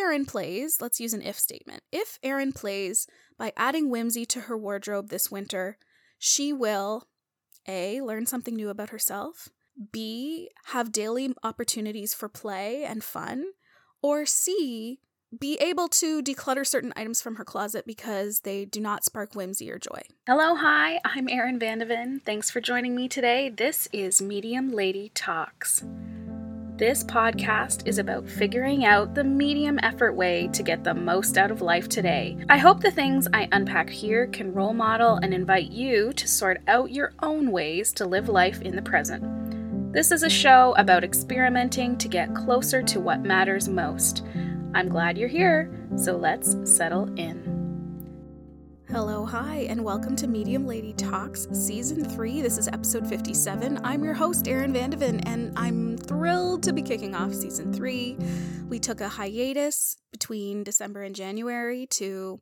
Erin plays, let's use an if statement. If Erin plays by adding whimsy to her wardrobe this winter, she will A, learn something new about herself, B, have daily opportunities for play and fun, or C, be able to declutter certain items from her closet because they do not spark whimsy or joy. Hello, hi, I'm Erin Vandeven. Thanks for joining me today. This is Medium Lady Talks. This podcast is about figuring out the medium effort way to get the most out of life today. I hope the things I unpack here can role model and invite you to sort out your own ways to live life in the present. This is a show about experimenting to get closer to what matters most. I'm glad you're here, so let's settle in. Hello, hi, and welcome to Medium Lady Talks Season 3. This is episode 57. I'm your host, Erin Vandeven, and I'm thrilled to be kicking off Season 3. We took a hiatus between December and January to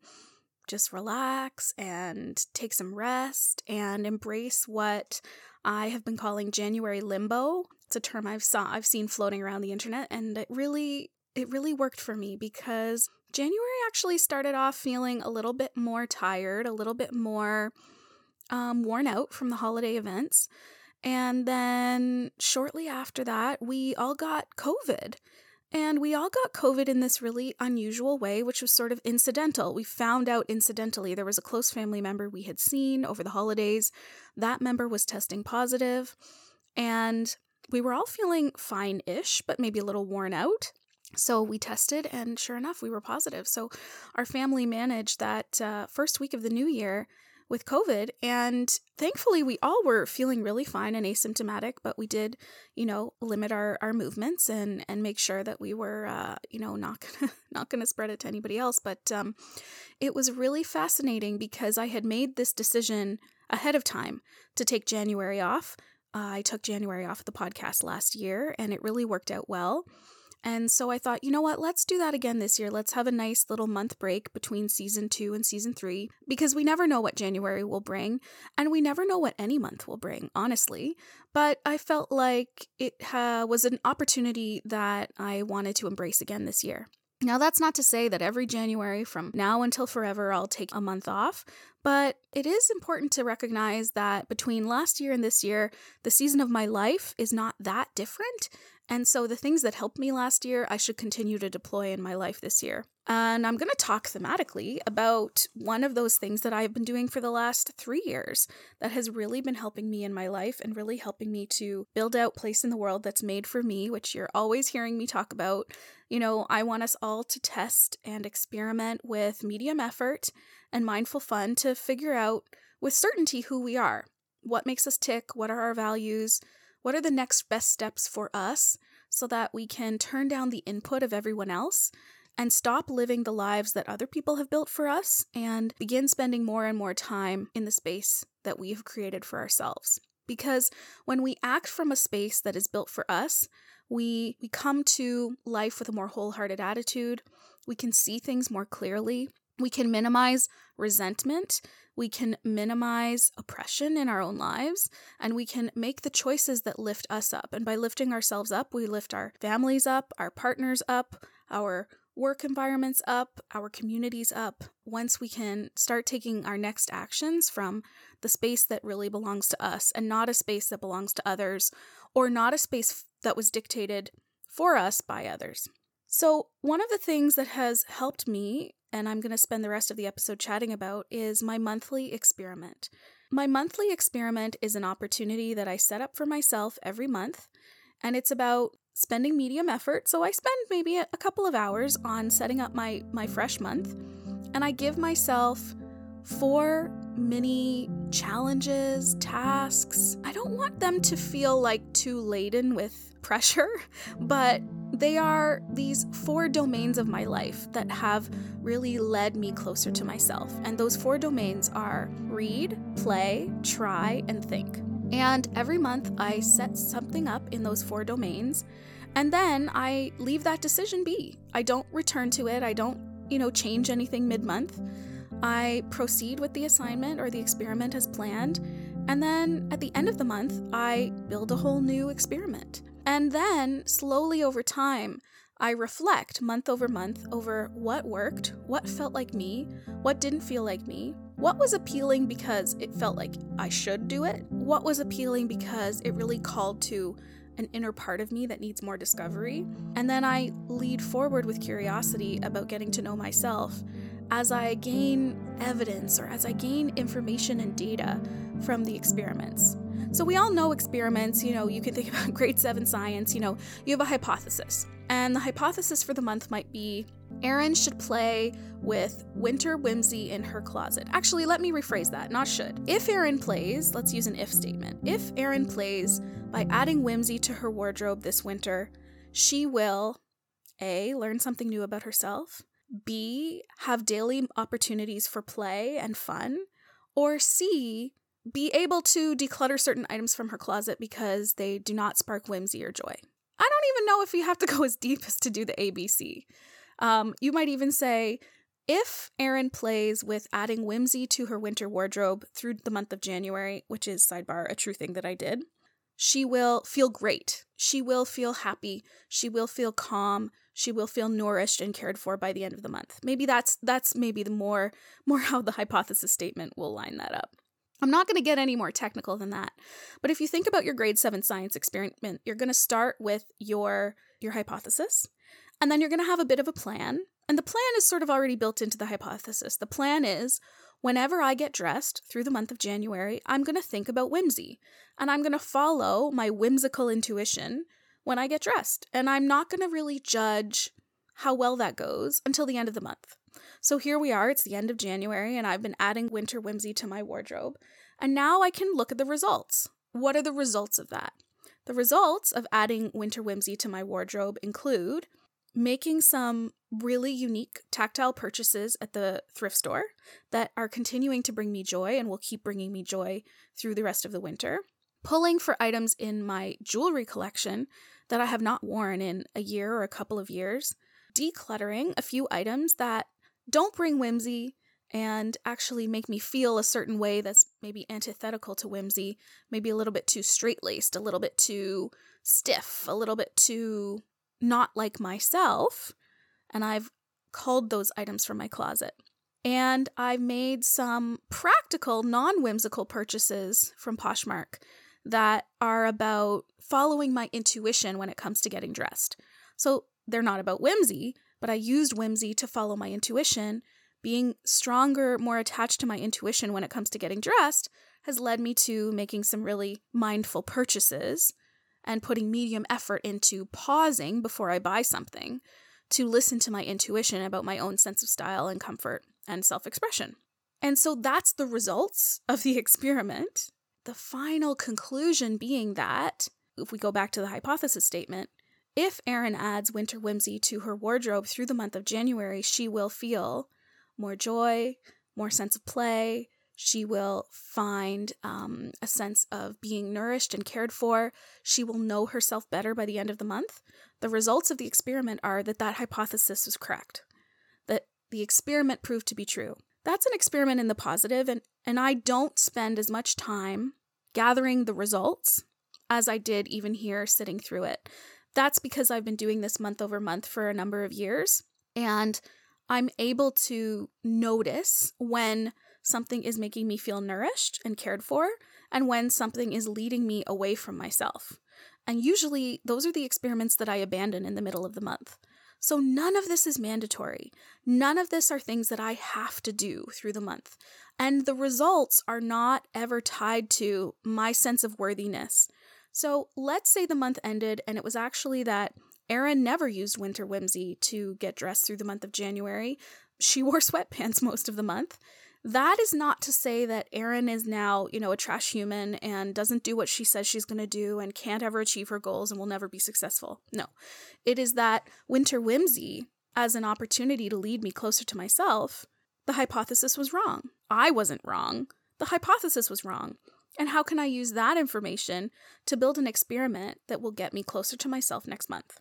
just relax and take some rest and embrace what I have been calling January limbo. It's a term I've saw I've seen floating around the internet and it really it really worked for me because January actually started off feeling a little bit more tired, a little bit more um, worn out from the holiday events. And then shortly after that, we all got COVID. And we all got COVID in this really unusual way, which was sort of incidental. We found out incidentally there was a close family member we had seen over the holidays. That member was testing positive, and we were all feeling fine ish, but maybe a little worn out. So we tested, and sure enough, we were positive. So our family managed that uh, first week of the new year with COVID. And thankfully, we all were feeling really fine and asymptomatic, but we did, you know, limit our, our movements and, and make sure that we were, uh, you know, not gonna, not going to spread it to anybody else. But um, it was really fascinating because I had made this decision ahead of time to take January off. Uh, I took January off the podcast last year, and it really worked out well. And so I thought, you know what, let's do that again this year. Let's have a nice little month break between season two and season three because we never know what January will bring and we never know what any month will bring, honestly. But I felt like it was an opportunity that I wanted to embrace again this year. Now, that's not to say that every January from now until forever I'll take a month off, but it is important to recognize that between last year and this year, the season of my life is not that different. And so the things that helped me last year, I should continue to deploy in my life this year. And I'm going to talk thematically about one of those things that I've been doing for the last three years that has really been helping me in my life and really helping me to build out place in the world that's made for me, which you're always hearing me talk about. You know, I want us all to test and experiment with medium effort and mindful fun to figure out with certainty who we are, what makes us tick, what are our values, what are the next best steps for us so that we can turn down the input of everyone else and stop living the lives that other people have built for us and begin spending more and more time in the space that we have created for ourselves? Because when we act from a space that is built for us, we, we come to life with a more wholehearted attitude. We can see things more clearly. We can minimize resentment we can minimize oppression in our own lives, and we can make the choices that lift us up. And by lifting ourselves up, we lift our families up, our partners up, our work environments up, our communities up, once we can start taking our next actions from the space that really belongs to us and not a space that belongs to others or not a space that was dictated for us by others. So, one of the things that has helped me and I'm going to spend the rest of the episode chatting about is my monthly experiment. My monthly experiment is an opportunity that I set up for myself every month, and it's about spending medium effort. So I spend maybe a couple of hours on setting up my my fresh month, and I give myself four mini challenges, tasks. I don't want them to feel like too laden with pressure, but they are these four domains of my life that have really led me closer to myself. And those four domains are read, play, try, and think. And every month I set something up in those four domains, and then I leave that decision be. I don't return to it, I don't, you know, change anything mid month. I proceed with the assignment or the experiment as planned, and then at the end of the month, I build a whole new experiment. And then, slowly over time, I reflect month over month over what worked, what felt like me, what didn't feel like me, what was appealing because it felt like I should do it, what was appealing because it really called to an inner part of me that needs more discovery. And then I lead forward with curiosity about getting to know myself as I gain evidence or as I gain information and data from the experiments. So, we all know experiments, you know, you can think about grade seven science, you know, you have a hypothesis. And the hypothesis for the month might be Erin should play with winter whimsy in her closet. Actually, let me rephrase that, not should. If Erin plays, let's use an if statement. If Erin plays by adding whimsy to her wardrobe this winter, she will A, learn something new about herself, B, have daily opportunities for play and fun, or C, be able to declutter certain items from her closet because they do not spark whimsy or joy. I don't even know if you have to go as deep as to do the ABC. Um, you might even say, if Erin plays with adding whimsy to her winter wardrobe through the month of January, which is sidebar a true thing that I did, she will feel great. She will feel happy. She will feel calm. She will feel nourished and cared for by the end of the month. Maybe that's that's maybe the more more how the hypothesis statement will line that up. I'm not going to get any more technical than that. But if you think about your grade 7 science experiment, you're going to start with your your hypothesis, and then you're going to have a bit of a plan. And the plan is sort of already built into the hypothesis. The plan is whenever I get dressed through the month of January, I'm going to think about whimsy, and I'm going to follow my whimsical intuition when I get dressed. And I'm not going to really judge how well that goes until the end of the month. So here we are, it's the end of January, and I've been adding winter whimsy to my wardrobe. And now I can look at the results. What are the results of that? The results of adding winter whimsy to my wardrobe include making some really unique tactile purchases at the thrift store that are continuing to bring me joy and will keep bringing me joy through the rest of the winter. Pulling for items in my jewelry collection that I have not worn in a year or a couple of years. Decluttering a few items that don't bring whimsy and actually make me feel a certain way that's maybe antithetical to whimsy, maybe a little bit too straight laced, a little bit too stiff, a little bit too not like myself. And I've culled those items from my closet. And I've made some practical, non whimsical purchases from Poshmark that are about following my intuition when it comes to getting dressed. So they're not about whimsy, but I used whimsy to follow my intuition. Being stronger, more attached to my intuition when it comes to getting dressed has led me to making some really mindful purchases and putting medium effort into pausing before I buy something to listen to my intuition about my own sense of style and comfort and self expression. And so that's the results of the experiment. The final conclusion being that, if we go back to the hypothesis statement, if Erin adds winter whimsy to her wardrobe through the month of January, she will feel more joy, more sense of play. She will find um, a sense of being nourished and cared for. She will know herself better by the end of the month. The results of the experiment are that that hypothesis was correct, that the experiment proved to be true. That's an experiment in the positive, and, and I don't spend as much time gathering the results as I did even here sitting through it. That's because I've been doing this month over month for a number of years. And I'm able to notice when something is making me feel nourished and cared for, and when something is leading me away from myself. And usually, those are the experiments that I abandon in the middle of the month. So, none of this is mandatory. None of this are things that I have to do through the month. And the results are not ever tied to my sense of worthiness so let's say the month ended and it was actually that Erin never used winter whimsy to get dressed through the month of January. She wore sweatpants most of the month. That is not to say that Erin is now, you know, a trash human and doesn't do what she says she's going to do and can't ever achieve her goals and will never be successful. No. It is that winter whimsy as an opportunity to lead me closer to myself, the hypothesis was wrong. I wasn't wrong. The hypothesis was wrong. And how can I use that information to build an experiment that will get me closer to myself next month?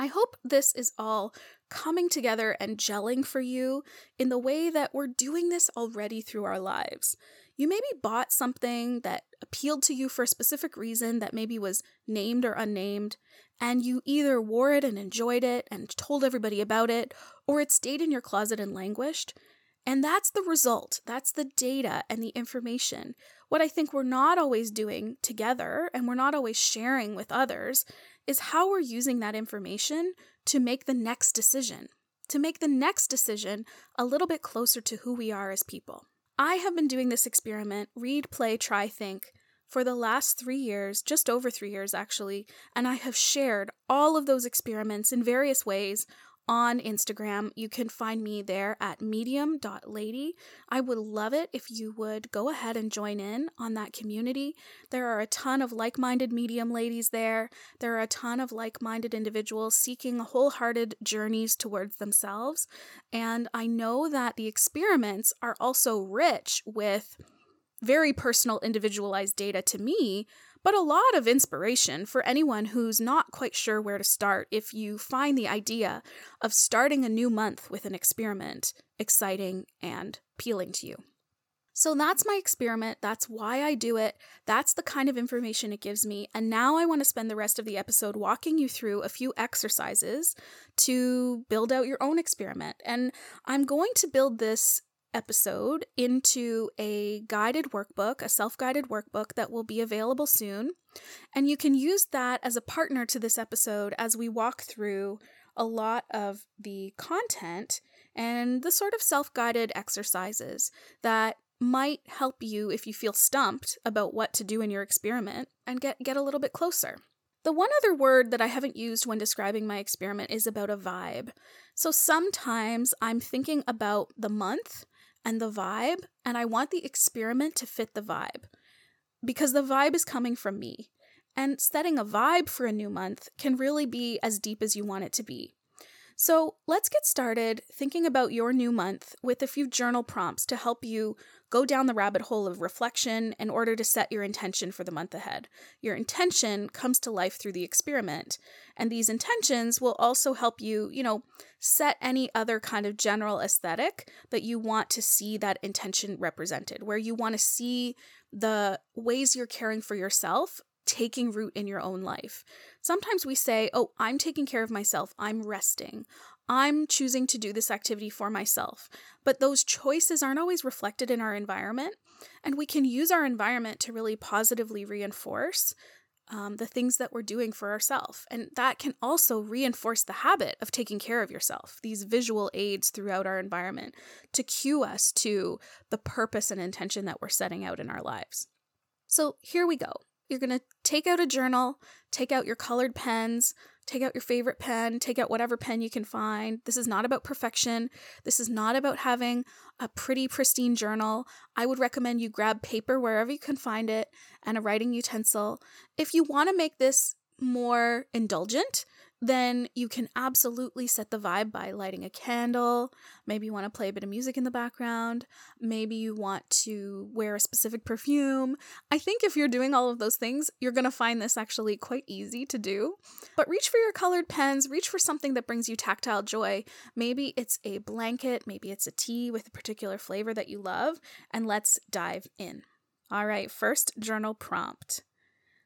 I hope this is all coming together and gelling for you in the way that we're doing this already through our lives. You maybe bought something that appealed to you for a specific reason that maybe was named or unnamed, and you either wore it and enjoyed it and told everybody about it, or it stayed in your closet and languished. And that's the result. That's the data and the information. What I think we're not always doing together and we're not always sharing with others is how we're using that information to make the next decision, to make the next decision a little bit closer to who we are as people. I have been doing this experiment read, play, try, think for the last three years, just over three years actually, and I have shared all of those experiments in various ways on Instagram. You can find me there at medium.lady. I would love it if you would go ahead and join in on that community. There are a ton of like minded medium ladies there. There are a ton of like minded individuals seeking wholehearted journeys towards themselves. And I know that the experiments are also rich with very personal, individualized data to me but a lot of inspiration for anyone who's not quite sure where to start if you find the idea of starting a new month with an experiment exciting and appealing to you. So that's my experiment. That's why I do it. That's the kind of information it gives me. And now I want to spend the rest of the episode walking you through a few exercises to build out your own experiment. And I'm going to build this episode into a guided workbook, a self guided workbook that will be available soon. And you can use that as a partner to this episode as we walk through a lot of the content and the sort of self guided exercises that might help you if you feel stumped about what to do in your experiment and get, get a little bit closer. The one other word that I haven't used when describing my experiment is about a vibe. So sometimes I'm thinking about the month and the vibe, and I want the experiment to fit the vibe because the vibe is coming from me. And setting a vibe for a new month can really be as deep as you want it to be. So let's get started thinking about your new month with a few journal prompts to help you go down the rabbit hole of reflection in order to set your intention for the month ahead. Your intention comes to life through the experiment, and these intentions will also help you, you know, set any other kind of general aesthetic that you want to see that intention represented, where you want to see the ways you're caring for yourself taking root in your own life. Sometimes we say, Oh, I'm taking care of myself, I'm resting, I'm choosing to do this activity for myself. But those choices aren't always reflected in our environment, and we can use our environment to really positively reinforce. Um, the things that we're doing for ourselves. And that can also reinforce the habit of taking care of yourself, these visual aids throughout our environment to cue us to the purpose and intention that we're setting out in our lives. So here we go. You're going to take out a journal, take out your colored pens, take out your favorite pen, take out whatever pen you can find. This is not about perfection. This is not about having a pretty, pristine journal. I would recommend you grab paper wherever you can find it and a writing utensil. If you want to make this more indulgent, then you can absolutely set the vibe by lighting a candle. Maybe you want to play a bit of music in the background. Maybe you want to wear a specific perfume. I think if you're doing all of those things, you're going to find this actually quite easy to do. But reach for your colored pens, reach for something that brings you tactile joy. Maybe it's a blanket, maybe it's a tea with a particular flavor that you love, and let's dive in. All right, first journal prompt.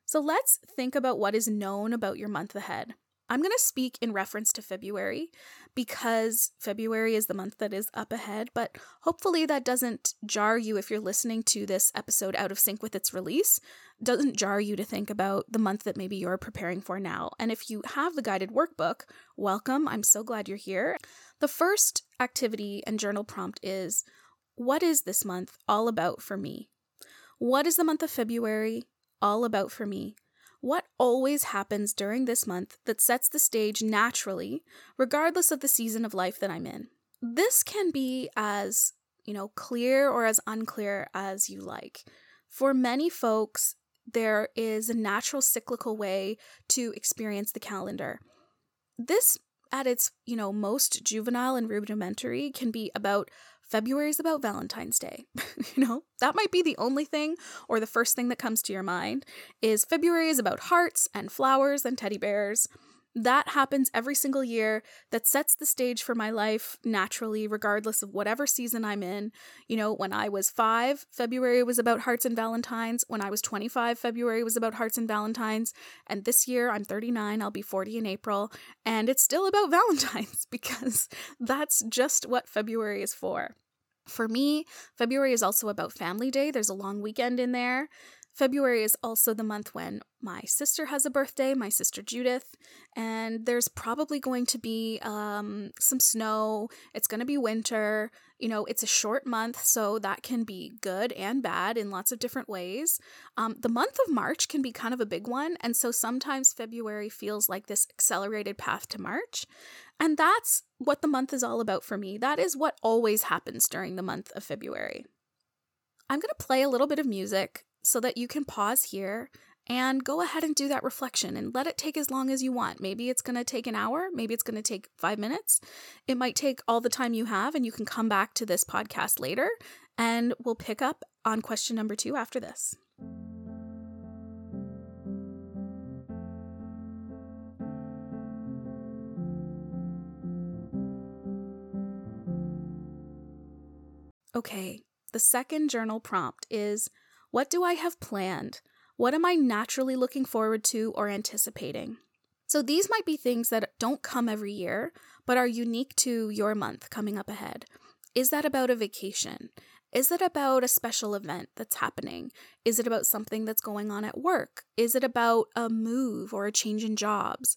So let's think about what is known about your month ahead. I'm going to speak in reference to February because February is the month that is up ahead, but hopefully that doesn't jar you if you're listening to this episode out of sync with its release. Doesn't jar you to think about the month that maybe you're preparing for now. And if you have the guided workbook, welcome. I'm so glad you're here. The first activity and journal prompt is What is this month all about for me? What is the month of February all about for me? Always happens during this month that sets the stage naturally, regardless of the season of life that I'm in? This can be as, you know, clear or as unclear as you like. For many folks, there is a natural cyclical way to experience the calendar. This at its, you know, most juvenile and rudimentary can be about February is about Valentine's Day. you know, that might be the only thing or the first thing that comes to your mind is February is about hearts and flowers and teddy bears. That happens every single year. That sets the stage for my life naturally, regardless of whatever season I'm in. You know, when I was five, February was about hearts and Valentines. When I was 25, February was about hearts and Valentines. And this year, I'm 39, I'll be 40 in April. And it's still about Valentines because that's just what February is for. For me, February is also about Family Day. There's a long weekend in there. February is also the month when my sister has a birthday, my sister Judith, and there's probably going to be um, some snow. It's going to be winter. You know, it's a short month, so that can be good and bad in lots of different ways. Um, the month of March can be kind of a big one, and so sometimes February feels like this accelerated path to March. And that's what the month is all about for me. That is what always happens during the month of February. I'm going to play a little bit of music so that you can pause here and go ahead and do that reflection and let it take as long as you want. Maybe it's going to take an hour, maybe it's going to take five minutes. It might take all the time you have, and you can come back to this podcast later and we'll pick up on question number two after this. Okay, the second journal prompt is what do I have planned? What am I naturally looking forward to or anticipating? So these might be things that don't come every year, but are unique to your month coming up ahead. Is that about a vacation? Is it about a special event that's happening? Is it about something that's going on at work? Is it about a move or a change in jobs?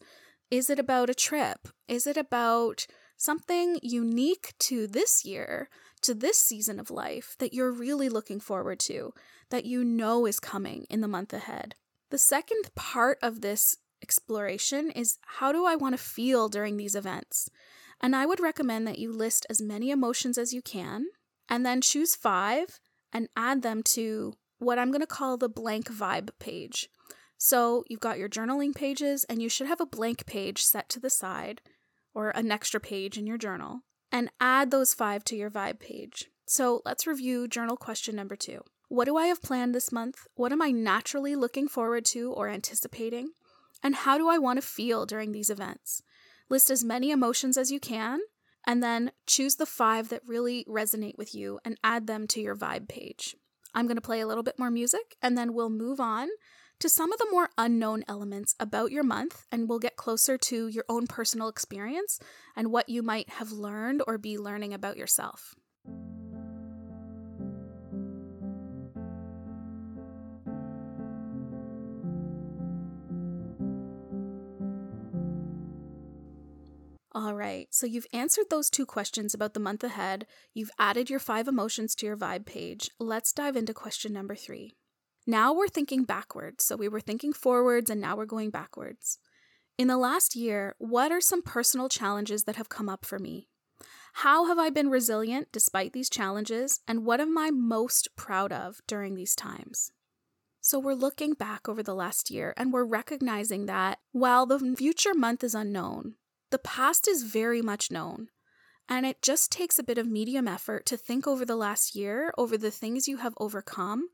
Is it about a trip? Is it about something unique to this year, to this season of life that you're really looking forward to, that you know is coming in the month ahead. The second part of this exploration is how do I want to feel during these events? And I would recommend that you list as many emotions as you can and then choose five and add them to what I'm going to call the blank vibe page. So you've got your journaling pages, and you should have a blank page set to the side or an extra page in your journal and add those five to your vibe page. So let's review journal question number two. What do I have planned this month? What am I naturally looking forward to or anticipating? And how do I want to feel during these events? List as many emotions as you can, and then choose the five that really resonate with you and add them to your vibe page. I'm going to play a little bit more music, and then we'll move on to some of the more unknown elements about your month, and we'll get closer to your own personal experience and what you might have learned or be learning about yourself. All right, so you've answered those two questions about the month ahead. You've added your five emotions to your vibe page. Let's dive into question number three. Now we're thinking backwards. So we were thinking forwards and now we're going backwards. In the last year, what are some personal challenges that have come up for me? How have I been resilient despite these challenges? And what am I most proud of during these times? So we're looking back over the last year and we're recognizing that while the future month is unknown, the past is very much known. And it just takes a bit of medium effort to think over the last year, over the things you have overcome,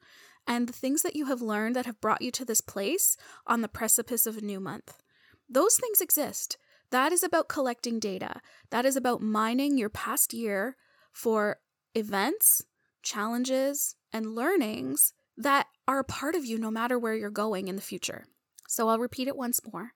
and the things that you have learned that have brought you to this place on the precipice of a new month. Those things exist. That is about collecting data. That is about mining your past year for events, challenges, and learnings that are a part of you no matter where you're going in the future. So I'll repeat it once more.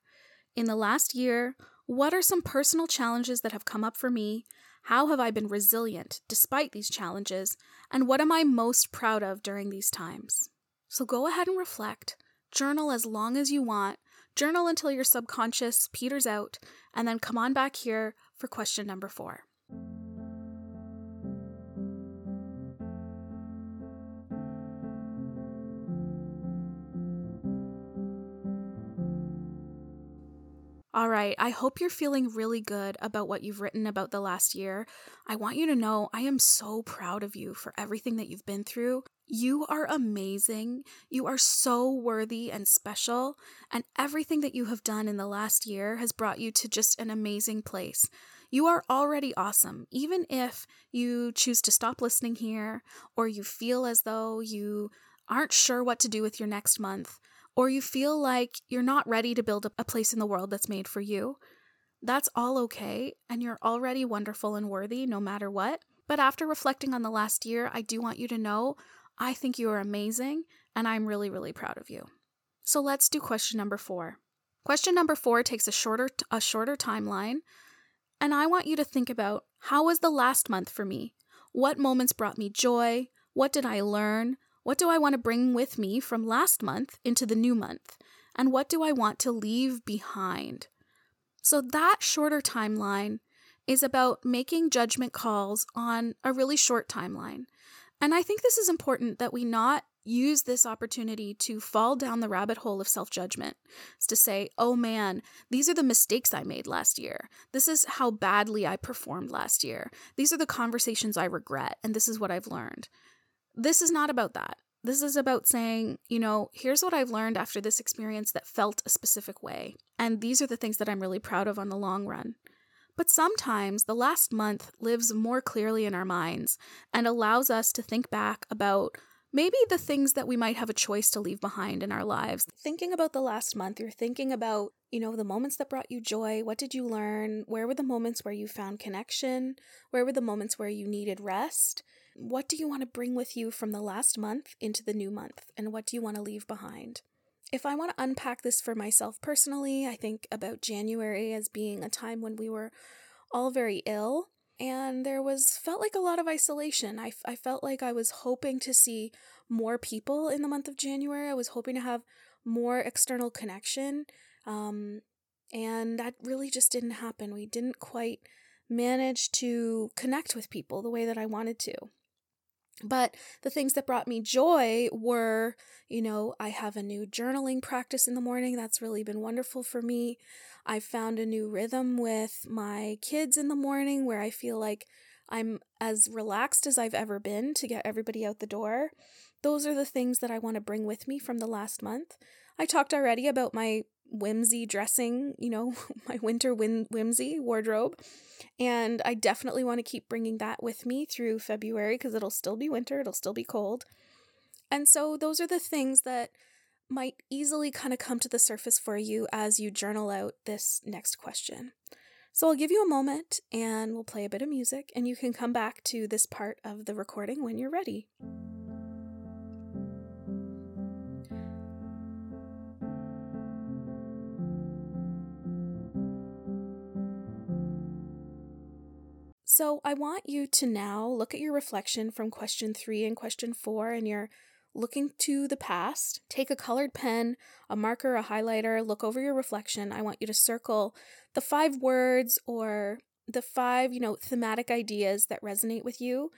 In the last year, what are some personal challenges that have come up for me how have I been resilient despite these challenges? And what am I most proud of during these times? So go ahead and reflect. Journal as long as you want. Journal until your subconscious peters out, and then come on back here for question number four. All right, I hope you're feeling really good about what you've written about the last year. I want you to know I am so proud of you for everything that you've been through. You are amazing. You are so worthy and special. And everything that you have done in the last year has brought you to just an amazing place. You are already awesome, even if you choose to stop listening here or you feel as though you aren't sure what to do with your next month or you feel like you're not ready to build a place in the world that's made for you, that's all okay, and you're already wonderful and worthy no matter what. But after reflecting on the last year, I do want you to know I think you are amazing, and I'm really, really proud of you. So let's do question number four. Question number four takes a shorter a shorter timeline, and I want you to think about how was the last month for me? What moments brought me joy? What did I learn? What do I want to bring with me from last month into the new month? And what do I want to leave behind? So, that shorter timeline is about making judgment calls on a really short timeline. And I think this is important that we not use this opportunity to fall down the rabbit hole of self judgment. It's to say, oh man, these are the mistakes I made last year. This is how badly I performed last year. These are the conversations I regret, and this is what I've learned. This is not about that. This is about saying, you know, here's what I've learned after this experience that felt a specific way. And these are the things that I'm really proud of on the long run. But sometimes the last month lives more clearly in our minds and allows us to think back about maybe the things that we might have a choice to leave behind in our lives. Thinking about the last month, you're thinking about, you know, the moments that brought you joy. What did you learn? Where were the moments where you found connection? Where were the moments where you needed rest? What do you want to bring with you from the last month into the new month? And what do you want to leave behind? If I want to unpack this for myself personally, I think about January as being a time when we were all very ill and there was felt like a lot of isolation. I, I felt like I was hoping to see more people in the month of January. I was hoping to have more external connection. Um, and that really just didn't happen. We didn't quite manage to connect with people the way that I wanted to. But the things that brought me joy were, you know, I have a new journaling practice in the morning. That's really been wonderful for me. I found a new rhythm with my kids in the morning where I feel like I'm as relaxed as I've ever been to get everybody out the door. Those are the things that I want to bring with me from the last month. I talked already about my whimsy dressing, you know, my winter whim- whimsy wardrobe. And I definitely want to keep bringing that with me through February because it'll still be winter, it'll still be cold. And so those are the things that might easily kind of come to the surface for you as you journal out this next question. So I'll give you a moment and we'll play a bit of music, and you can come back to this part of the recording when you're ready. So I want you to now look at your reflection from question three and question four, and you're looking to the past. Take a colored pen, a marker, a highlighter, look over your reflection. I want you to circle the five words or the five, you know, thematic ideas that resonate with you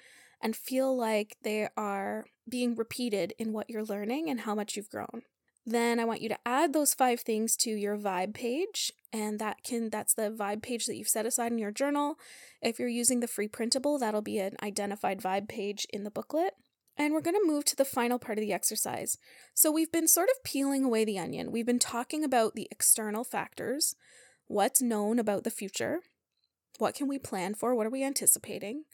and feel like they are being repeated in what you're learning and how much you've grown. Then I want you to add those five things to your vibe page and that can that's the vibe page that you've set aside in your journal. If you're using the free printable, that'll be an identified vibe page in the booklet. And we're going to move to the final part of the exercise. So we've been sort of peeling away the onion. We've been talking about the external factors, what's known about the future, what can we plan for, what are we anticipating?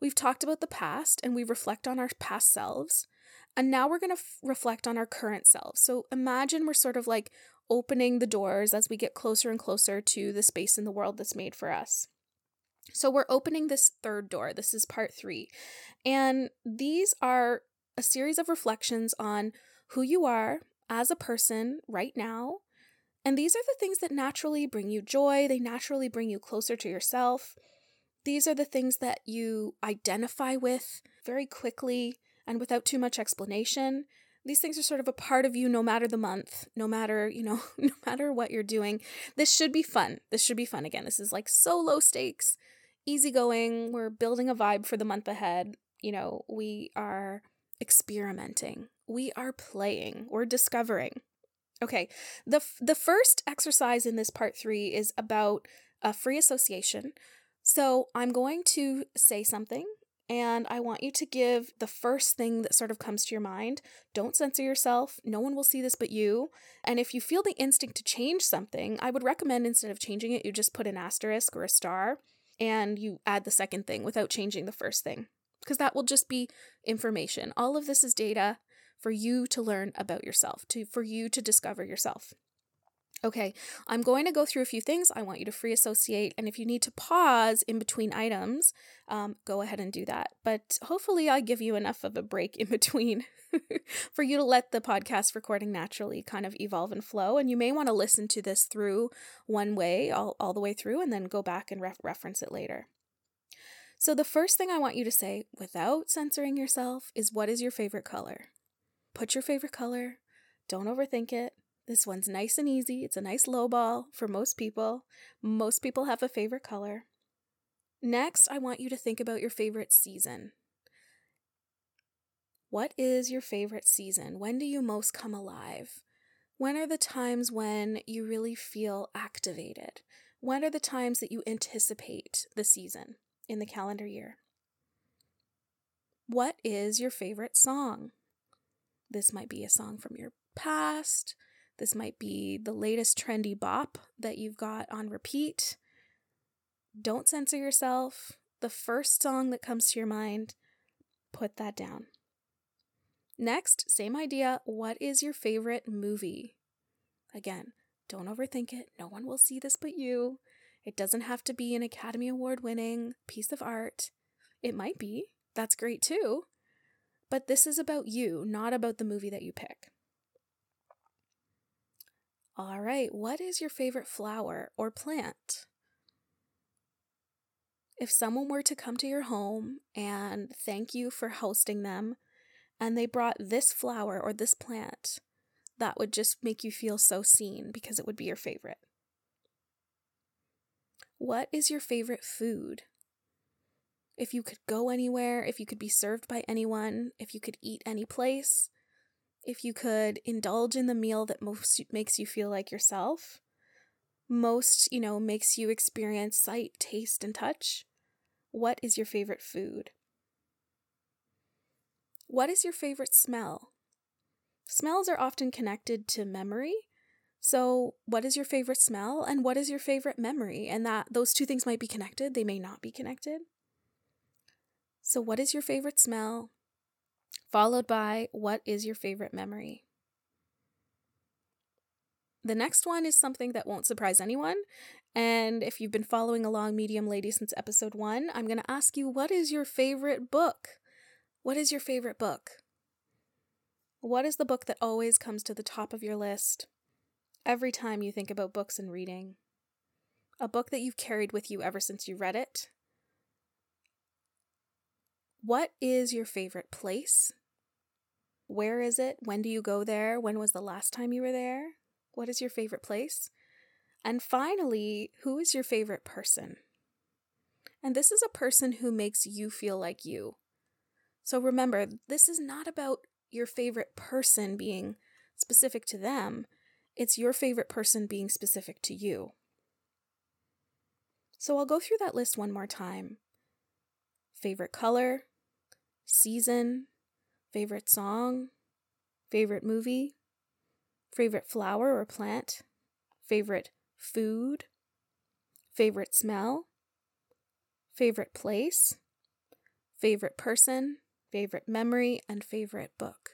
We've talked about the past and we reflect on our past selves. And now we're going to f- reflect on our current selves. So imagine we're sort of like opening the doors as we get closer and closer to the space in the world that's made for us. So we're opening this third door. This is part three. And these are a series of reflections on who you are as a person right now. And these are the things that naturally bring you joy, they naturally bring you closer to yourself. These are the things that you identify with very quickly and without too much explanation these things are sort of a part of you no matter the month, no matter, you know, no matter what you're doing. This should be fun. This should be fun again. This is like so low stakes, easygoing. We're building a vibe for the month ahead. You know, we are experimenting. We are playing. We're discovering. Okay. The the first exercise in this part 3 is about a free association. So, I'm going to say something and I want you to give the first thing that sort of comes to your mind. Don't censor yourself. No one will see this but you. And if you feel the instinct to change something, I would recommend instead of changing it, you just put an asterisk or a star and you add the second thing without changing the first thing. Because that will just be information. All of this is data for you to learn about yourself, to for you to discover yourself. Okay, I'm going to go through a few things. I want you to free associate, and if you need to pause in between items, um, go ahead and do that. But hopefully, I give you enough of a break in between for you to let the podcast recording naturally kind of evolve and flow. And you may want to listen to this through one way, all, all the way through, and then go back and ref- reference it later. So, the first thing I want you to say without censoring yourself is what is your favorite color? Put your favorite color, don't overthink it. This one's nice and easy. It's a nice low ball for most people. Most people have a favorite color. Next, I want you to think about your favorite season. What is your favorite season? When do you most come alive? When are the times when you really feel activated? When are the times that you anticipate the season in the calendar year? What is your favorite song? This might be a song from your past. This might be the latest trendy bop that you've got on repeat. Don't censor yourself. The first song that comes to your mind, put that down. Next, same idea. What is your favorite movie? Again, don't overthink it. No one will see this but you. It doesn't have to be an Academy Award winning piece of art. It might be. That's great too. But this is about you, not about the movie that you pick. All right, what is your favorite flower or plant? If someone were to come to your home and thank you for hosting them, and they brought this flower or this plant, that would just make you feel so seen because it would be your favorite. What is your favorite food? If you could go anywhere, if you could be served by anyone, if you could eat any place, if you could indulge in the meal that most makes you feel like yourself, most, you know, makes you experience sight, taste, and touch, what is your favorite food? What is your favorite smell? Smells are often connected to memory. So, what is your favorite smell and what is your favorite memory? And that those two things might be connected, they may not be connected. So, what is your favorite smell? Followed by what is your favorite memory? The next one is something that won't surprise anyone. And if you've been following along Medium Lady since episode one, I'm going to ask you what is your favorite book? What is your favorite book? What is the book that always comes to the top of your list every time you think about books and reading? A book that you've carried with you ever since you read it? What is your favorite place? Where is it? When do you go there? When was the last time you were there? What is your favorite place? And finally, who is your favorite person? And this is a person who makes you feel like you. So remember, this is not about your favorite person being specific to them, it's your favorite person being specific to you. So I'll go through that list one more time favorite color, season, favorite song, favorite movie, favorite flower or plant, favorite food, favorite smell, favorite place, favorite person, favorite memory, and favorite book.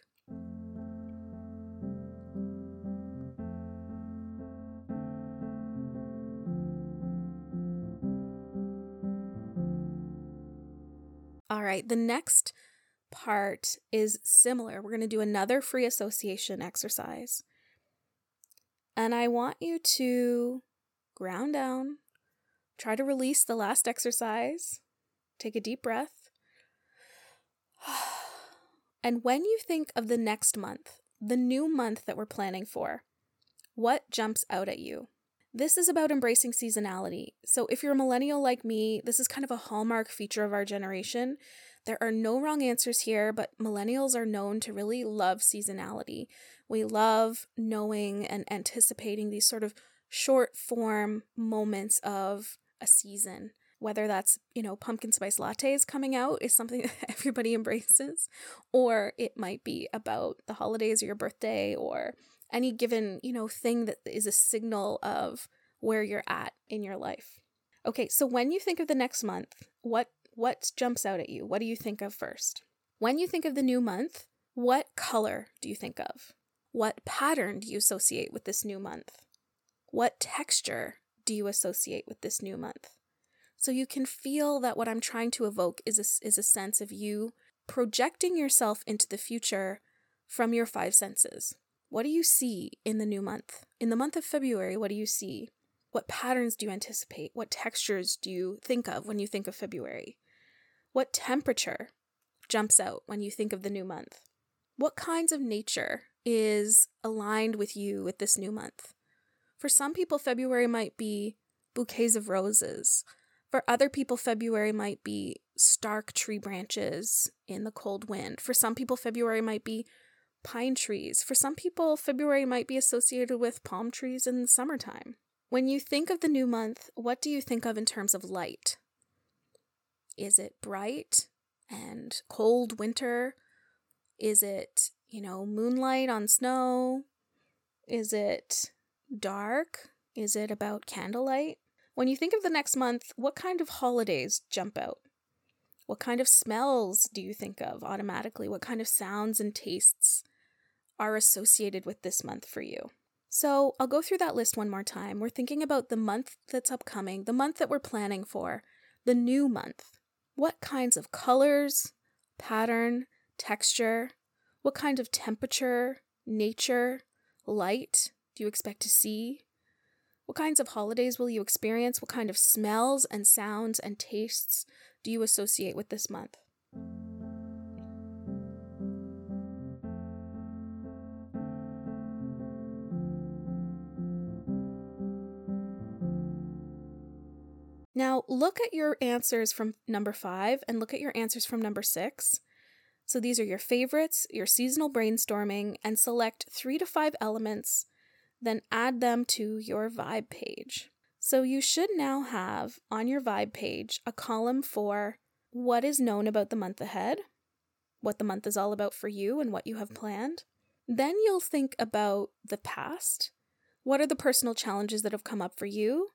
All right, the next part is similar. We're going to do another free association exercise. And I want you to ground down, try to release the last exercise, take a deep breath. And when you think of the next month, the new month that we're planning for, what jumps out at you? This is about embracing seasonality. So, if you're a millennial like me, this is kind of a hallmark feature of our generation. There are no wrong answers here, but millennials are known to really love seasonality. We love knowing and anticipating these sort of short form moments of a season. Whether that's, you know, pumpkin spice lattes coming out is something that everybody embraces, or it might be about the holidays or your birthday or any given, you know, thing that is a signal of where you're at in your life. Okay, so when you think of the next month, what what jumps out at you? What do you think of first? When you think of the new month, What color do you think of? What pattern do you associate with this new month? What texture do you associate with this new month? So you can feel that what I'm trying to evoke is a, is a sense of you projecting yourself into the future from your five senses. What do you see in the new month? In the month of February, what do you see? What patterns do you anticipate? What textures do you think of when you think of February? What temperature jumps out when you think of the new month? What kinds of nature is aligned with you with this new month? For some people, February might be bouquets of roses. For other people, February might be stark tree branches in the cold wind. For some people, February might be pine trees. For some people, February might be associated with palm trees in the summertime. When you think of the new month, what do you think of in terms of light? Is it bright and cold winter? Is it, you know, moonlight on snow? Is it dark? Is it about candlelight? When you think of the next month, what kind of holidays jump out? What kind of smells do you think of automatically? What kind of sounds and tastes are associated with this month for you? So I'll go through that list one more time. We're thinking about the month that's upcoming, the month that we're planning for, the new month. What kinds of colors, pattern, texture, what kind of temperature, nature, light do you expect to see? What kinds of holidays will you experience? What kind of smells and sounds and tastes do you associate with this month? Now, look at your answers from number five and look at your answers from number six. So, these are your favorites, your seasonal brainstorming, and select three to five elements, then add them to your vibe page. So, you should now have on your vibe page a column for what is known about the month ahead, what the month is all about for you, and what you have planned. Then you'll think about the past. What are the personal challenges that have come up for you?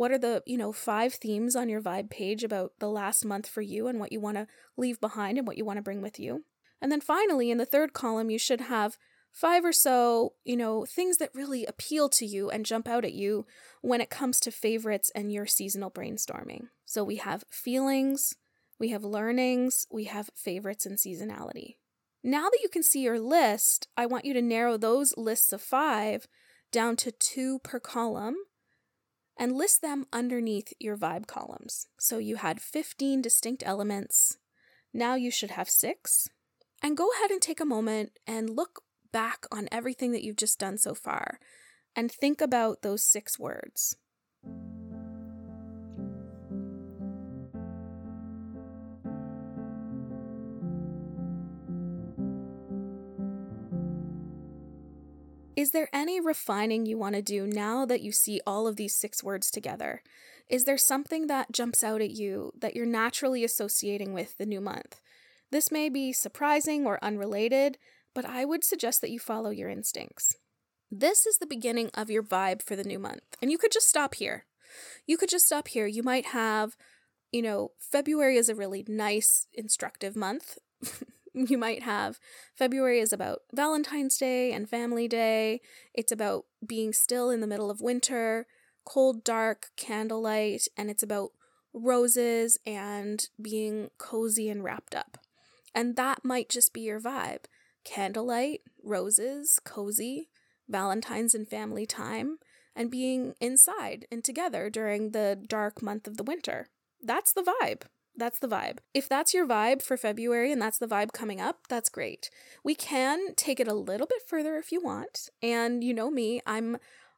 What are the, you know, five themes on your vibe page about the last month for you and what you want to leave behind and what you want to bring with you? And then finally, in the third column, you should have five or so, you know, things that really appeal to you and jump out at you when it comes to favorites and your seasonal brainstorming. So we have feelings, we have learnings, we have favorites and seasonality. Now that you can see your list, I want you to narrow those lists of five down to two per column and list them underneath your vibe columns. So you had 15 distinct elements. Now you should have six. And go ahead and take a moment and look back on everything that you've just done so far and think about those six words. Is there any refining you want to do now that you see all of these six words together? Is there something that jumps out at you that you're naturally associating with the new month? This may be surprising or unrelated, but I would suggest that you follow your instincts. This is the beginning of your vibe for the new month, and you could just stop here. You could just stop here. You might have, you know, February is a really nice, instructive month. you might have February is about Valentine's Day and Family Day. It's about being still in the middle of winter, cold, dark candlelight, and it's about roses and being cozy and wrapped up. And that might just be your vibe candlelight, roses, cozy, Valentine's and family time, and being inside and together during the dark month of the winter. That's the vibe. That's the vibe. If that's your vibe for February and that's the vibe coming up, that's great. We can take it a little bit further if you want. And you know me, I'm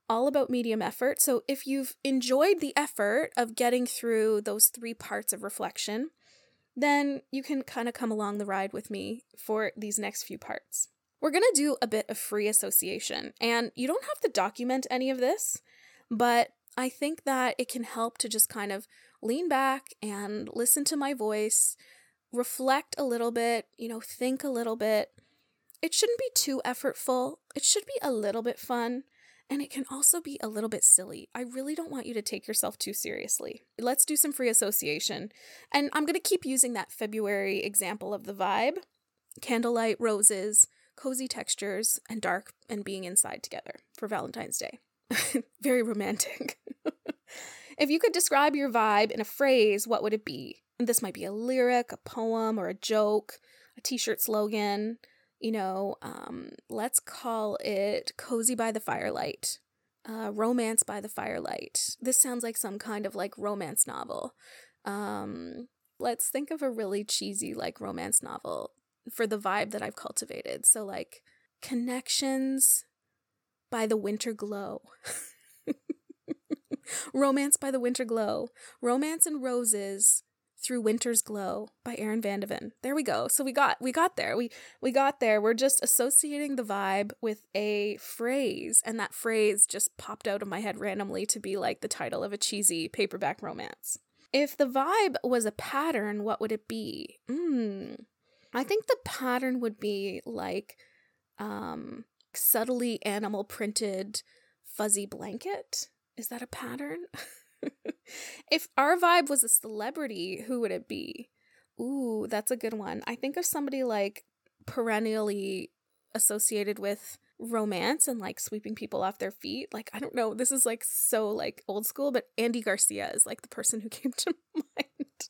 all about medium effort. So if you've enjoyed the effort of getting through those three parts of reflection, then you can kind of come along the ride with me for these next few parts. We're going to do a bit of free association, and you don't have to document any of this, but I think that it can help to just kind of lean back and listen to my voice, reflect a little bit, you know, think a little bit. It shouldn't be too effortful, it should be a little bit fun. And it can also be a little bit silly. I really don't want you to take yourself too seriously. Let's do some free association. And I'm going to keep using that February example of the vibe. candlelight, roses, cozy textures, and dark and being inside together for Valentine's Day. Very romantic. if you could describe your vibe in a phrase, what would it be? And this might be a lyric, a poem, or a joke, a t shirt slogan. You know, um, let's call it Cozy by the Firelight, uh, Romance by the Firelight. This sounds like some kind of like romance novel. Um, let's think of a really cheesy like romance novel for the vibe that I've cultivated. So, like, Connections by the Winter Glow. Romance by the Winter Glow. Romance and Roses through Winter's Glow by aaron Vandeven. There we go. So we got we got there. We we got there. We're just associating the vibe with a phrase and that phrase just popped out of my head randomly to be like the title of a cheesy paperback romance. If the vibe was a pattern, what would it be? Hmm. I think the pattern would be like um subtly animal printed fuzzy blanket. Is that a pattern? if our vibe was a celebrity, who would it be? Ooh, that's a good one. I think of somebody like perennially associated with romance and like sweeping people off their feet. Like, I don't know, this is like so like old school, but Andy Garcia is like the person who came to mind.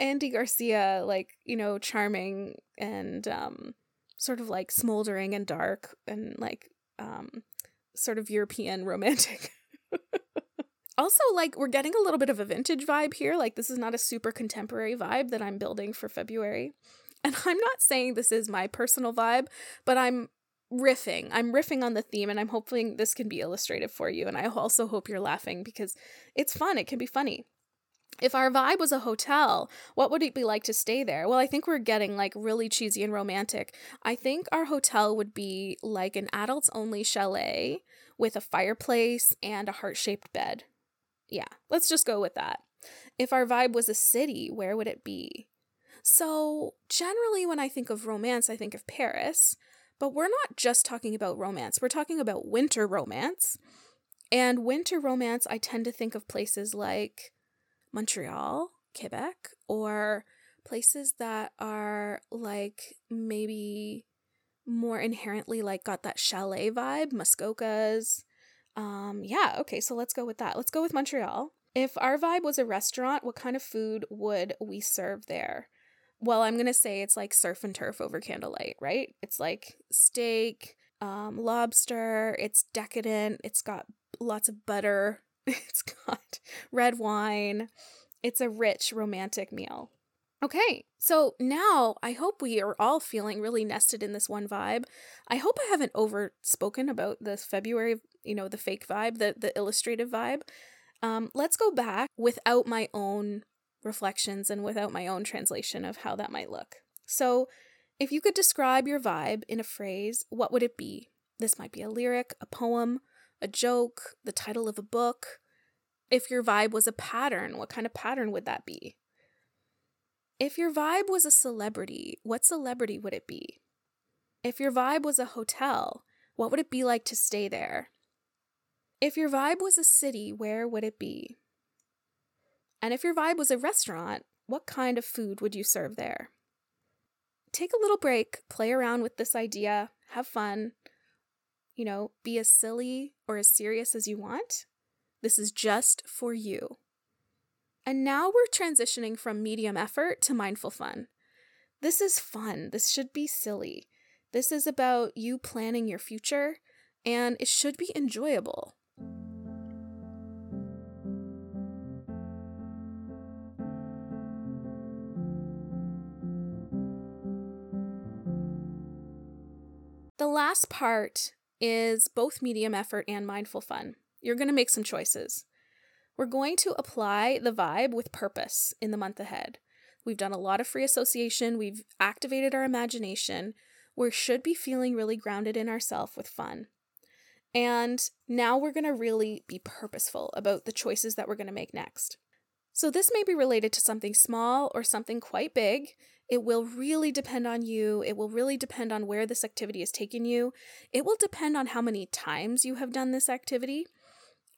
Andy Garcia, like, you know, charming and um sort of like smoldering and dark and like um sort of European romantic. also, like, we're getting a little bit of a vintage vibe here. Like, this is not a super contemporary vibe that I'm building for February. And I'm not saying this is my personal vibe, but I'm riffing. I'm riffing on the theme, and I'm hoping this can be illustrative for you. And I also hope you're laughing because it's fun. It can be funny if our vibe was a hotel, what would it be like to stay there? Well, I think we're getting like really cheesy and romantic. I think our hotel would be like an adults only chalet with a fireplace and a heart shaped bed. Yeah, let's just go with that. If our vibe was a city, where would it be? So, generally, when I think of romance, I think of Paris, but we're not just talking about romance, we're talking about winter romance. And winter romance, I tend to think of places like Montreal, Quebec, or places that are like maybe more inherently like got that chalet vibe, Muskokas. Um, yeah, okay, so let's go with that. Let's go with Montreal. If our vibe was a restaurant, what kind of food would we serve there? Well, I'm gonna say it's like surf and turf over candlelight, right? It's like steak, um, lobster, it's decadent, it's got lots of butter, It's got red wine. It's a rich romantic meal. Okay, so now I hope we are all feeling really nested in this one vibe. I hope I haven't overspoken about this February, you know, the fake vibe, the the illustrative vibe. Um, let's go back without my own reflections and without my own translation of how that might look. So, if you could describe your vibe in a phrase, what would it be? This might be a lyric, a poem, a joke, the title of a book. If your vibe was a pattern, what kind of pattern would that be? If your vibe was a celebrity, what celebrity would it be? If your vibe was a hotel, what would it be like to stay there? If your vibe was a city, where would it be? And if your vibe was a restaurant, what kind of food would you serve there? Take a little break, play around with this idea, have fun, you know, be as silly or as serious as you want. This is just for you. And now we're transitioning from medium effort to mindful fun. This is fun. This should be silly. This is about you planning your future, and it should be enjoyable. The last part is both medium effort and mindful fun. You're going to make some choices. We're going to apply the vibe with purpose in the month ahead. We've done a lot of free association, we've activated our imagination. We should be feeling really grounded in ourselves with fun. And now we're going to really be purposeful about the choices that we're going to make next. So, this may be related to something small or something quite big. It will really depend on you. It will really depend on where this activity has taken you. It will depend on how many times you have done this activity.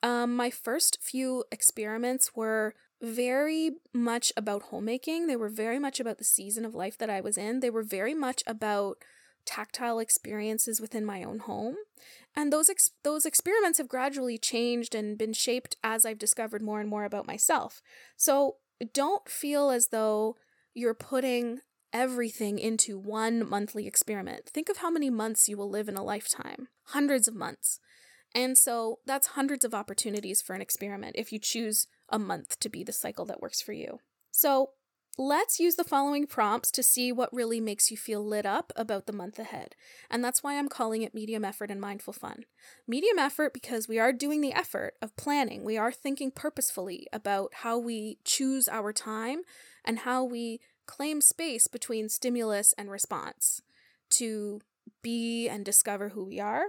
Um, my first few experiments were very much about homemaking. They were very much about the season of life that I was in. They were very much about tactile experiences within my own home. And those ex- those experiments have gradually changed and been shaped as I've discovered more and more about myself. So don't feel as though you're putting everything into one monthly experiment. Think of how many months you will live in a lifetime. Hundreds of months. And so that's hundreds of opportunities for an experiment if you choose a month to be the cycle that works for you. So let's use the following prompts to see what really makes you feel lit up about the month ahead. And that's why I'm calling it medium effort and mindful fun. Medium effort because we are doing the effort of planning. We are thinking purposefully about how we choose our time and how we claim space between stimulus and response to be and discover who we are.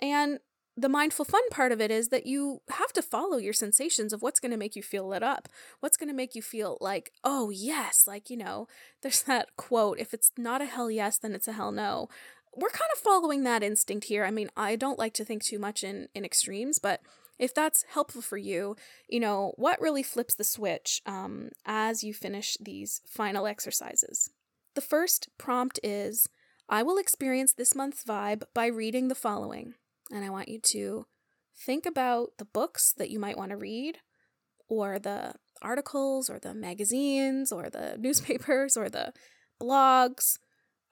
And the mindful fun part of it is that you have to follow your sensations of what's going to make you feel lit up, what's going to make you feel like, oh, yes, like, you know, there's that quote if it's not a hell yes, then it's a hell no. We're kind of following that instinct here. I mean, I don't like to think too much in, in extremes, but if that's helpful for you, you know, what really flips the switch um, as you finish these final exercises? The first prompt is I will experience this month's vibe by reading the following. And I want you to think about the books that you might want to read, or the articles, or the magazines, or the newspapers, or the blogs.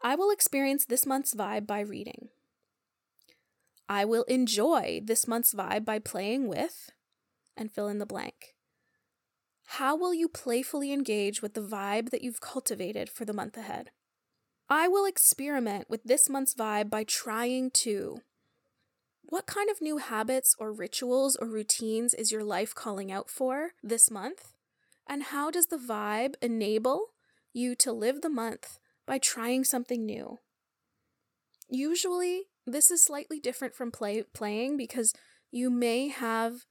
I will experience this month's vibe by reading. I will enjoy this month's vibe by playing with and fill in the blank. How will you playfully engage with the vibe that you've cultivated for the month ahead? I will experiment with this month's vibe by trying to. What kind of new habits or rituals or routines is your life calling out for this month? And how does the vibe enable you to live the month by trying something new? Usually, this is slightly different from play playing because you may have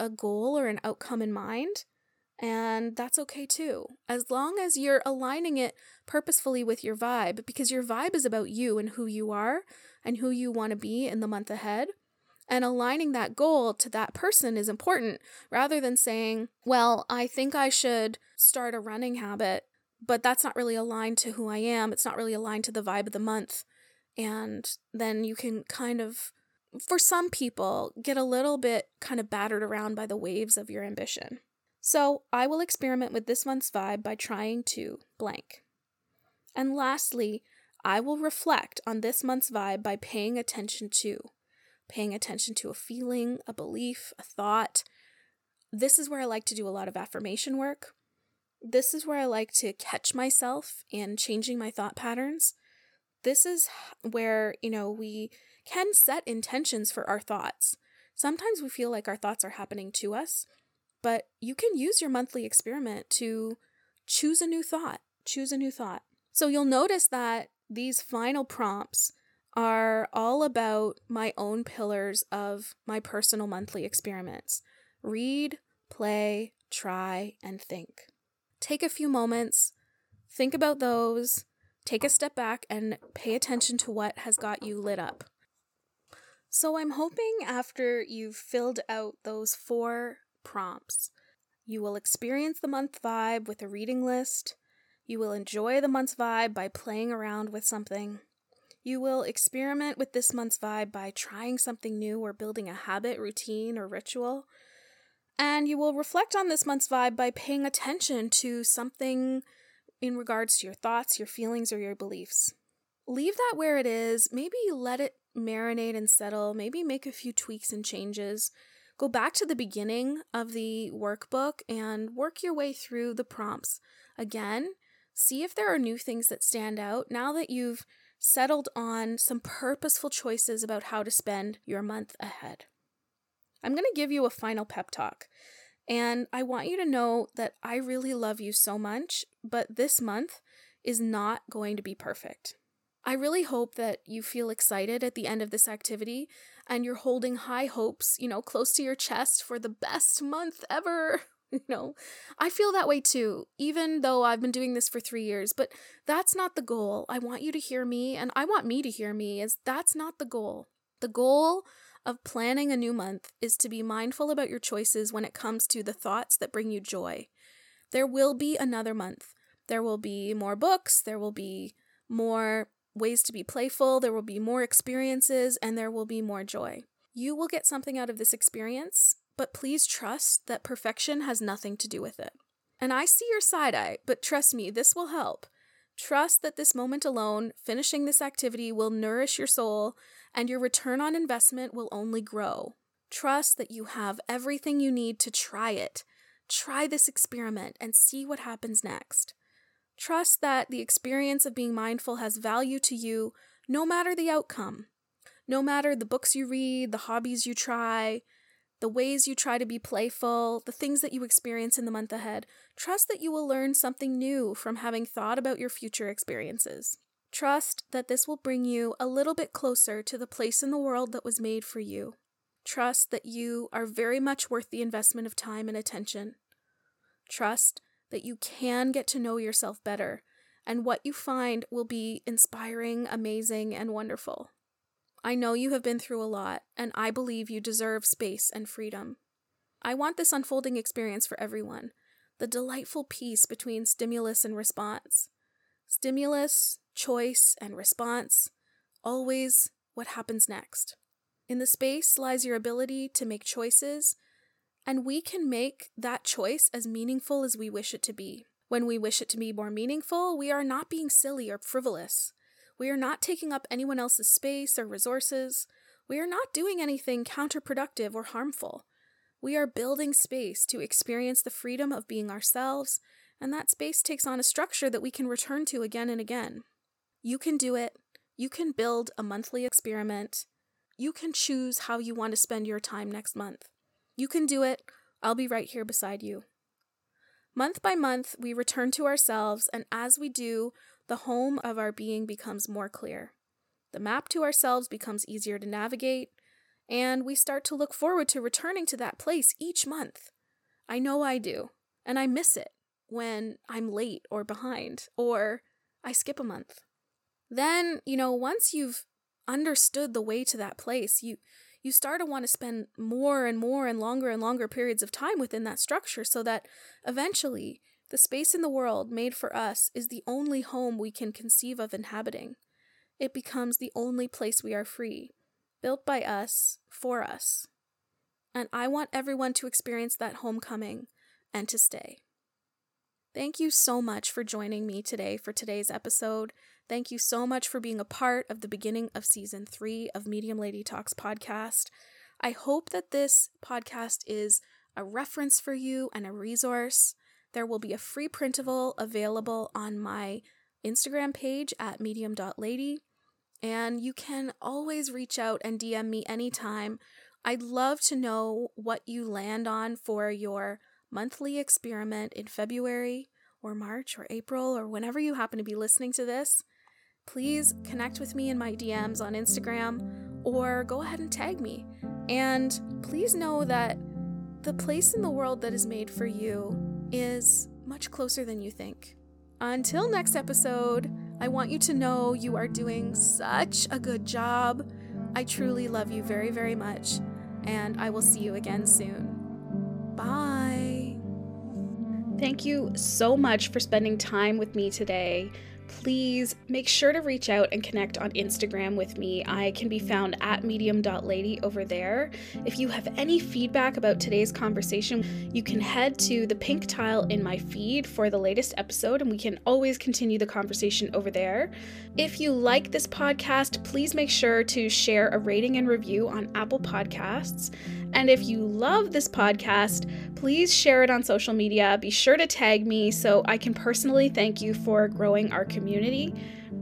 a goal or an outcome in mind, and that's okay too. As long as you're aligning it purposefully with your vibe, because your vibe is about you and who you are and who you want to be in the month ahead. And aligning that goal to that person is important rather than saying, well, I think I should start a running habit, but that's not really aligned to who I am. It's not really aligned to the vibe of the month and then you can kind of for some people get a little bit kind of battered around by the waves of your ambition. So, I will experiment with this month's vibe by trying to blank. And lastly, I will reflect on this month's vibe by paying attention to paying attention to a feeling, a belief, a thought. This is where I like to do a lot of affirmation work. This is where I like to catch myself in changing my thought patterns this is where, you know, we can set intentions for our thoughts. Sometimes we feel like our thoughts are happening to us, but you can use your monthly experiment to choose a new thought. Choose a new thought. So you'll notice that these final prompts are all about my own pillars of my personal monthly experiments read, play, try, and think. Take a few moments, think about those, Take a step back and pay attention to what has got you lit up. So, I'm hoping after you've filled out those four prompts, you will experience the month vibe with a reading list. You will enjoy the month's vibe by playing around with something. You will experiment with this month's vibe by trying something new or building a habit, routine, or ritual. And you will reflect on this month's vibe by paying attention to something in regards to your thoughts, your feelings, or your beliefs. Leave that where it is. Maybe let it marinate and settle. Maybe make a few tweaks and changes. Go back to the beginning of the workbook and work your way through the prompts again. See if there are new things that stand out now that you've settled on some purposeful choices about how to spend your month ahead. I'm going to give you a final pep talk. And I want you to know that I really love you so much, but this month is not going to be perfect. I really hope that you feel excited at the end of this activity and you're holding high hopes, you know, close to your chest for the best month ever. You know, I feel that way too, even though I've been doing this for three years, but that's not the goal. I want you to hear me, and I want me to hear me, is that's not the goal. The goal of planning a new month is to be mindful about your choices when it comes to the thoughts that bring you joy. There will be another month. There will be more books, there will be more ways to be playful, there will be more experiences, and there will be more joy. You will get something out of this experience, but please trust that perfection has nothing to do with it. And I see your side eye, but trust me, this will help. Trust that this moment alone, finishing this activity, will nourish your soul and your return on investment will only grow. Trust that you have everything you need to try it. Try this experiment and see what happens next. Trust that the experience of being mindful has value to you no matter the outcome. No matter the books you read, the hobbies you try, the ways you try to be playful, the things that you experience in the month ahead, trust that you will learn something new from having thought about your future experiences. Trust that this will bring you a little bit closer to the place in the world that was made for you. Trust that you are very much worth the investment of time and attention. Trust that you can get to know yourself better, and what you find will be inspiring, amazing, and wonderful. I know you have been through a lot, and I believe you deserve space and freedom. I want this unfolding experience for everyone the delightful peace between stimulus and response. Stimulus, choice, and response, always what happens next. In the space lies your ability to make choices, and we can make that choice as meaningful as we wish it to be. When we wish it to be more meaningful, we are not being silly or frivolous. We are not taking up anyone else's space or resources. We are not doing anything counterproductive or harmful. We are building space to experience the freedom of being ourselves, and that space takes on a structure that we can return to again and again. You can do it. You can build a monthly experiment. You can choose how you want to spend your time next month. You can do it. I'll be right here beside you. Month by month, we return to ourselves, and as we do, the home of our being becomes more clear. The map to ourselves becomes easier to navigate, and we start to look forward to returning to that place each month. I know I do, and I miss it when I'm late or behind, or I skip a month then, you know, once you've understood the way to that place, you you start to want to spend more and more and longer and longer periods of time within that structure so that eventually the space in the world made for us is the only home we can conceive of inhabiting. It becomes the only place we are free, built by us, for us. And I want everyone to experience that homecoming and to stay. Thank you so much for joining me today for today's episode. Thank you so much for being a part of the beginning of season three of Medium Lady Talks podcast. I hope that this podcast is a reference for you and a resource. There will be a free printable available on my Instagram page at medium.lady. And you can always reach out and DM me anytime. I'd love to know what you land on for your monthly experiment in February or March or April or whenever you happen to be listening to this please connect with me in my DMs on Instagram or go ahead and tag me. And please know that the place in the world that is made for you is much closer than you think. Until next episode, I want you to know you are doing such a good job. I truly love you very, very much, and I will see you again soon. Bye. Thank you so much for spending time with me today please make sure to reach out and connect on Instagram with me. I can be found at medium.lady over there. If you have any feedback about today's conversation, you can head to the pink tile in my feed for the latest episode, and we can always continue the conversation over there. If you like this podcast, please make sure to share a rating and review on Apple Podcasts. And if you love this podcast, please share it on social media. Be sure to tag me so I can personally thank you for growing our community.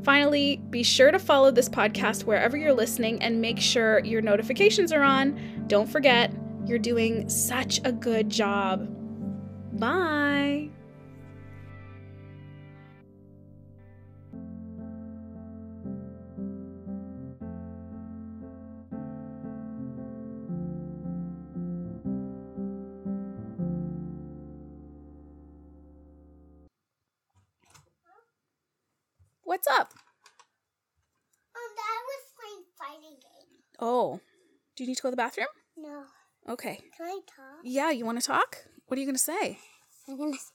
Finally, be sure to follow this podcast wherever you're listening and make sure your notifications are on. Don't forget, you're doing such a good job. Bye. What's up? Um, Dad was playing fighting game. Oh, Do you need to go to the bathroom? No. Okay. Can I talk? Yeah, you want to talk? What are you going to say? I'm gonna. s-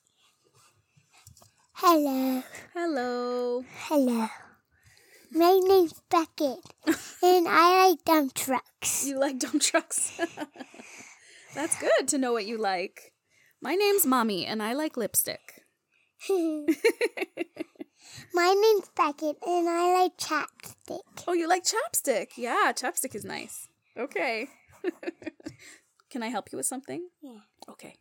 Hello. Hello. Hello. My name's Beckett, and I like dump trucks. You like dump trucks? That's good to know what you like. My name's Mommy, and I like lipstick. My name's Beckett, and I like chapstick. Oh, you like chapstick? Yeah, chapstick is nice. Okay. Can I help you with something? Yeah. Okay.